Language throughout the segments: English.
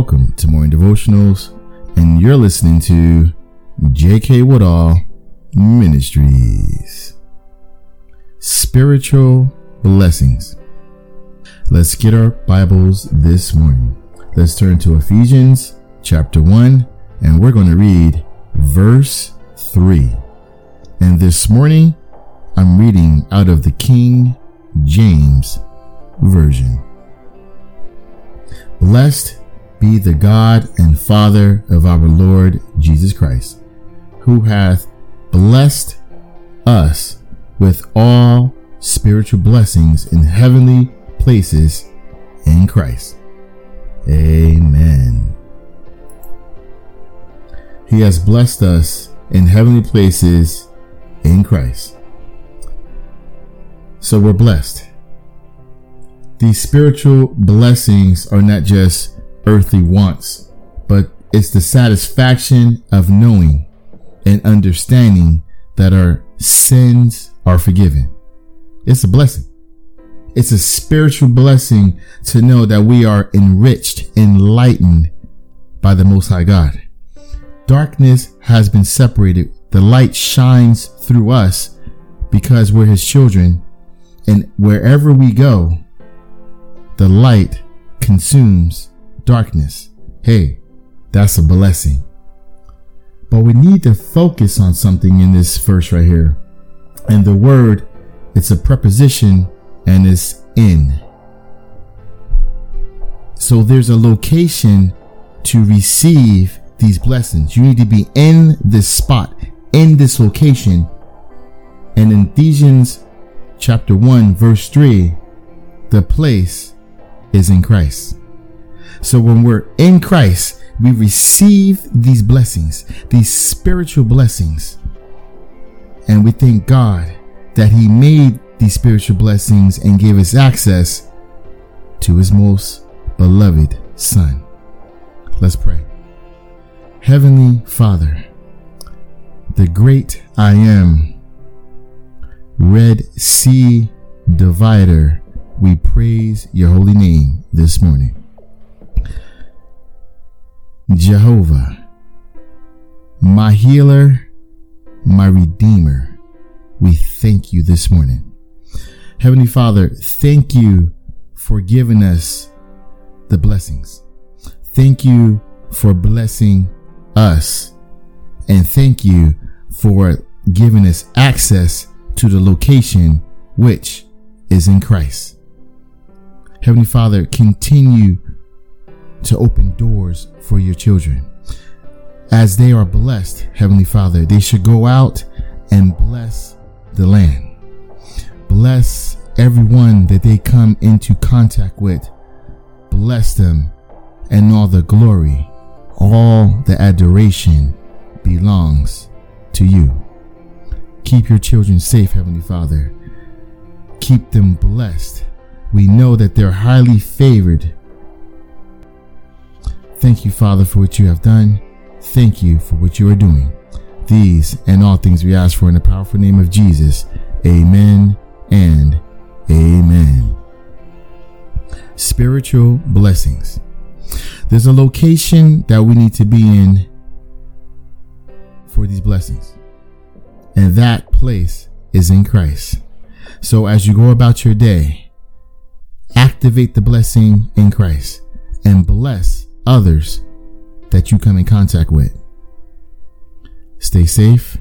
Welcome to Morning Devotionals, and you're listening to J.K. Woodall Ministries. Spiritual blessings. Let's get our Bibles this morning. Let's turn to Ephesians chapter 1, and we're going to read verse 3. And this morning, I'm reading out of the King James Version. Blessed be the God and Father of our Lord Jesus Christ, who hath blessed us with all spiritual blessings in heavenly places in Christ. Amen. He has blessed us in heavenly places in Christ. So we're blessed. These spiritual blessings are not just earthly wants, but it's the satisfaction of knowing and understanding that our sins are forgiven. It's a blessing. It's a spiritual blessing to know that we are enriched, enlightened by the Most High God. Darkness has been separated. The light shines through us because we're His children. And wherever we go, the light consumes darkness. Hey, that's a blessing. But we need to focus on something in this verse right here. And the word, it's a preposition and it's in. So there's a location to receive these blessings. You need to be in this spot, in this location. And in Ephesians chapter 1, verse 3, the place is in Christ. So when we're in Christ, we receive these blessings, these spiritual blessings. And we thank God that He made these spiritual blessings and gave us access to His most beloved Son. Let's pray. Heavenly Father, the great I am, Red Sea divider we praise your holy name this morning. Jehovah, my healer, my redeemer, we thank you this morning. Heavenly Father, thank you for giving us the blessings. Thank you for blessing us. And thank you for giving us access to the location which is in Christ. Heavenly Father, continue to open doors for your children. As they are blessed, Heavenly Father, they should go out and bless the land. Bless everyone that they come into contact with. Bless them and all the glory, all the adoration belongs to you. Keep your children safe, Heavenly Father. Keep them blessed we know that they're highly favored. Thank you, Father, for what you have done. Thank you for what you are doing. These and all things we ask for in the powerful name of Jesus. Amen and amen. Spiritual blessings. There's a location that we need to be in for these blessings. And that place is in Christ. So as you go about your day, activate the blessing in Christ and bless others that you come in contact with. Stay safe,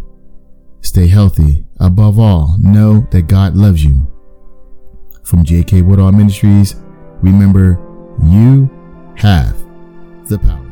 stay healthy. Above all, know that God loves you. From JK Woodall Ministries, remember you have the power.